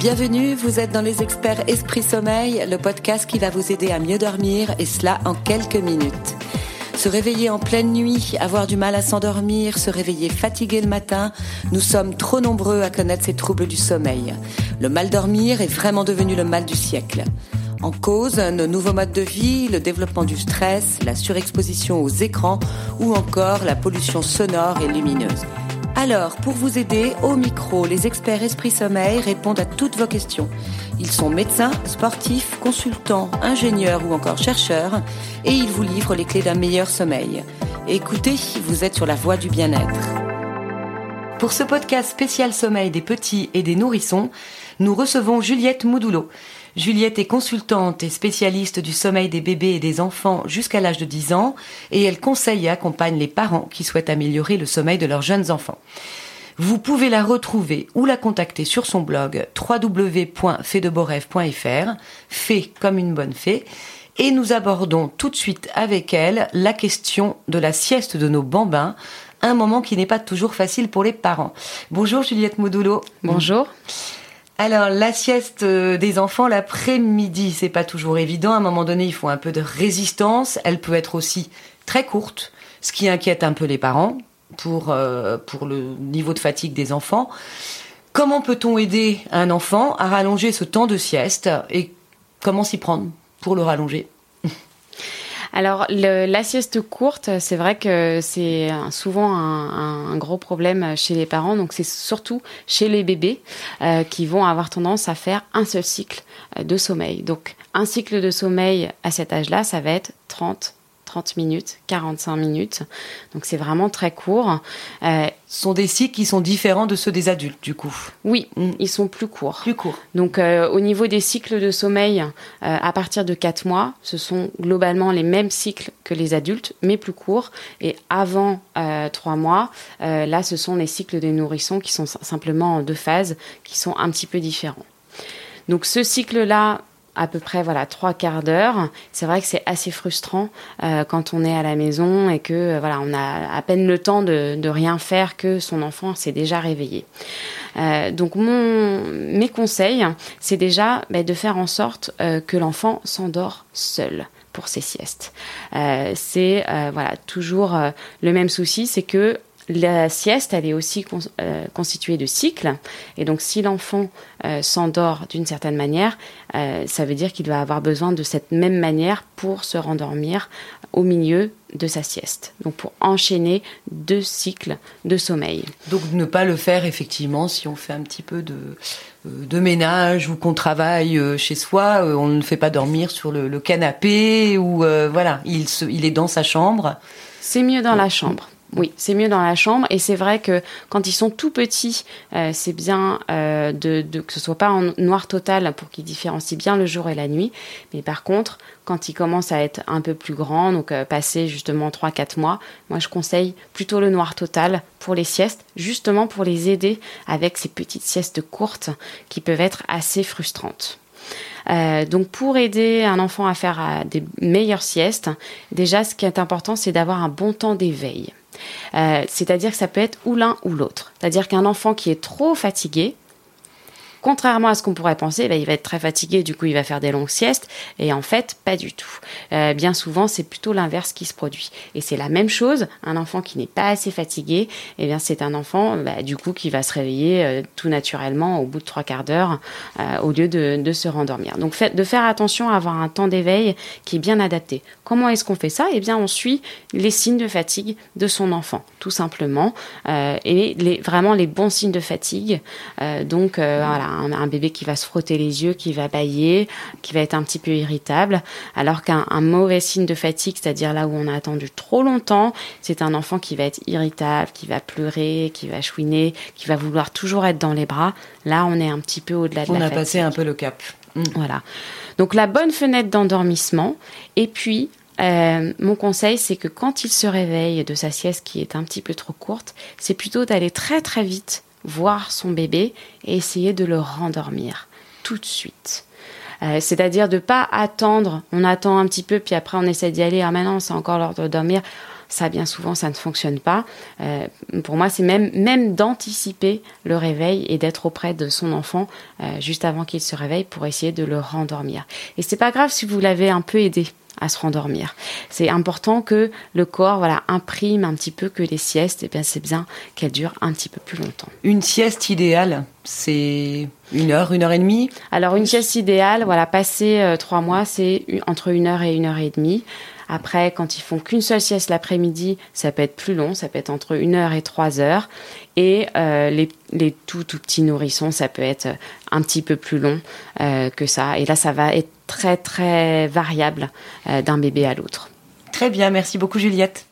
Bienvenue, vous êtes dans les experts Esprit Sommeil, le podcast qui va vous aider à mieux dormir et cela en quelques minutes. Se réveiller en pleine nuit, avoir du mal à s'endormir, se réveiller fatigué le matin, nous sommes trop nombreux à connaître ces troubles du sommeil. Le mal dormir est vraiment devenu le mal du siècle. En cause, nos nouveaux modes de vie, le développement du stress, la surexposition aux écrans ou encore la pollution sonore et lumineuse. Alors, pour vous aider, au micro, les experts Esprit Sommeil répondent à toutes vos questions. Ils sont médecins, sportifs, consultants, ingénieurs ou encore chercheurs et ils vous livrent les clés d'un meilleur sommeil. Écoutez, vous êtes sur la voie du bien-être. Pour ce podcast spécial sommeil des petits et des nourrissons, nous recevons Juliette Moudoulot. Juliette est consultante et spécialiste du sommeil des bébés et des enfants jusqu'à l'âge de 10 ans et elle conseille et accompagne les parents qui souhaitent améliorer le sommeil de leurs jeunes enfants. Vous pouvez la retrouver ou la contacter sur son blog www.fedeboref.fr, fait comme une bonne fée, et nous abordons tout de suite avec elle la question de la sieste de nos bambins, un moment qui n'est pas toujours facile pour les parents. Bonjour Juliette Modulo. Bonjour. Alors, la sieste euh, des enfants l'après-midi, c'est pas toujours évident. À un moment donné, il faut un peu de résistance. Elle peut être aussi très courte, ce qui inquiète un peu les parents pour, euh, pour le niveau de fatigue des enfants. Comment peut-on aider un enfant à rallonger ce temps de sieste et comment s'y prendre pour le rallonger? Alors, la sieste courte, c'est vrai que c'est souvent un, gros problème chez les parents. Donc, c'est surtout chez les bébés euh, qui vont avoir tendance à faire un seul cycle euh, de sommeil. Donc, un cycle de sommeil à cet âge-là, ça va être 30 30 minutes, 45 minutes. Donc c'est vraiment très court. Euh, Ce sont des cycles qui sont différents de ceux des adultes, du coup. Oui, mm. ils sont plus courts. Plus courts. Donc euh, au niveau des cycles de sommeil, euh, à partir de 4 mois, ce sont globalement les mêmes cycles que les adultes, mais plus courts. Et avant 3 mois, là, ce sont les cycles des nourrissons qui sont simplement en deux phases, qui sont un petit peu différents. Donc ce cycle-là, à peu près voilà trois quarts d'heure. C'est vrai que c'est assez frustrant euh, quand on est à la maison et que euh, voilà on a à peine le temps de, rien faire que son enfant s'est déjà réveillé. Euh, donc mon mes conseils, c'est déjà bah, de faire en sorte que l'enfant s'endort seul pour ses siestes. c'est voilà toujours le même souci, c'est que la sieste, elle est aussi euh, constituée de cycles. Et donc, si l'enfant euh, s'endort d'une certaine manière, euh, ça veut dire qu'il va avoir besoin de cette même manière pour se rendormir au milieu de sa sieste. Donc, pour enchaîner deux cycles de sommeil. Donc, ne pas le faire effectivement si on fait un petit peu de, de ménage ou qu'on travaille chez soi. on ne fait pas dormir sur le, canapé ou voilà, il, il est dans sa chambre. C'est mieux dans la chambre. Oui, c'est mieux dans la chambre et c'est vrai que quand ils sont tout petits, euh, c'est bien euh, de, que ce soit pas en noir total pour qu'ils différencient bien le jour et la nuit. Mais par contre, quand ils commencent à être un peu plus grands, donc euh, passer justement 3-4 mois, moi je conseille plutôt le noir total pour les siestes, justement pour les aider avec ces petites siestes courtes qui peuvent être assez frustrantes. donc pour aider un enfant à faire des meilleures siestes, déjà ce qui est important c'est d'avoir un bon temps d'éveil. Euh, c'est-à-dire que ça peut être ou l'un ou l'autre. C'est-à-dire qu'un enfant qui est trop fatigué, contrairement à ce qu'on pourrait penser, bah, il va être très fatigué, du coup il va faire des longues siestes, et en fait pas du tout. Euh, bien souvent c'est plutôt l'inverse qui se produit. Et c'est la même chose, un enfant qui n'est pas assez fatigué, eh bien c'est un enfant bah, du coup qui va se réveiller euh, tout naturellement au bout de trois quarts d'heure euh, au lieu de, se rendormir. Donc fait, de faire attention à avoir un temps d'éveil qui est bien adapté. Comment est-ce qu'on fait ça? Eh bien on suit les signes de fatigue de son enfant, tout simplement, et les, vraiment les bons signes de fatigue. donc voilà un, bébé qui va se frotter les yeux, qui va bailler, qui va être un petit peu irritable, alors qu'un mauvais signe de fatigue, c'est-à-dire là où on a attendu trop longtemps, c'est un enfant qui va être irritable, qui va pleurer, qui va chouiner, qui va vouloir toujours être dans les bras. Là, on est un petit peu au-delà de on la fatigue. On a passé un peu le cap. Mm. Voilà. Donc la bonne fenêtre d'endormissement, et puis euh, mon conseil, c'est que quand il se réveille de sa sieste qui est un petit peu trop courte, c'est plutôt d'aller très très vite voir son bébé et essayer de le rendormir tout de suite. Euh, c'est-à-dire de pas attendre, on attend un petit peu, puis après on essaie d'y aller, ah maintenant c'est encore l'heure de dormir. ça bien souvent ça ne fonctionne pas. Euh, pour moi, c'est même même d'anticiper le réveil et d'être auprès de son enfant euh, juste avant qu'il se réveille pour essayer de le rendormir. Et c'est pas grave si vous l'avez un peu aidé à se rendormir. C'est important que le corps voilà imprime un petit peu que les siestes, et eh bien c'est bien qu'elles durent un petit peu plus longtemps. Une sieste idéale, c'est une heure, une heure et demie? Alors une sieste idéale, voilà, passer euh, trois mois, c'est entre une heure et une heure et demie. Après, quand ils font qu'une seule sieste l'après-midi, ça peut être plus long, ça peut être entre une heure et trois heures. Et euh, les, les, tout tout petits nourrissons, ça peut être un petit peu plus long euh, que ça. Et là, ça va être très très variable euh, d'un bébé à l'autre. Très bien, merci beaucoup Juliette.